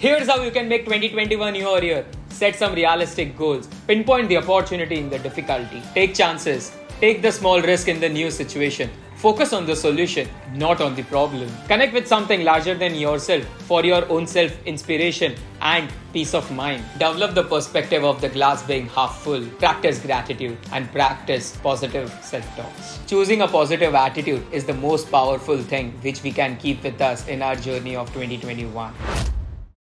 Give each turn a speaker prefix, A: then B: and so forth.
A: Here's how you can make 2021 your year. Set some realistic goals. Pinpoint the opportunity in the difficulty. Take chances. Take the small risk in the new situation. Focus on the solution, not on the problem. Connect with something larger than yourself for your own self inspiration and peace of mind. Develop the perspective of the glass being half full. Practice gratitude and practice positive self talks. Choosing a positive attitude is the most powerful thing which we can keep with us in our journey of 2021.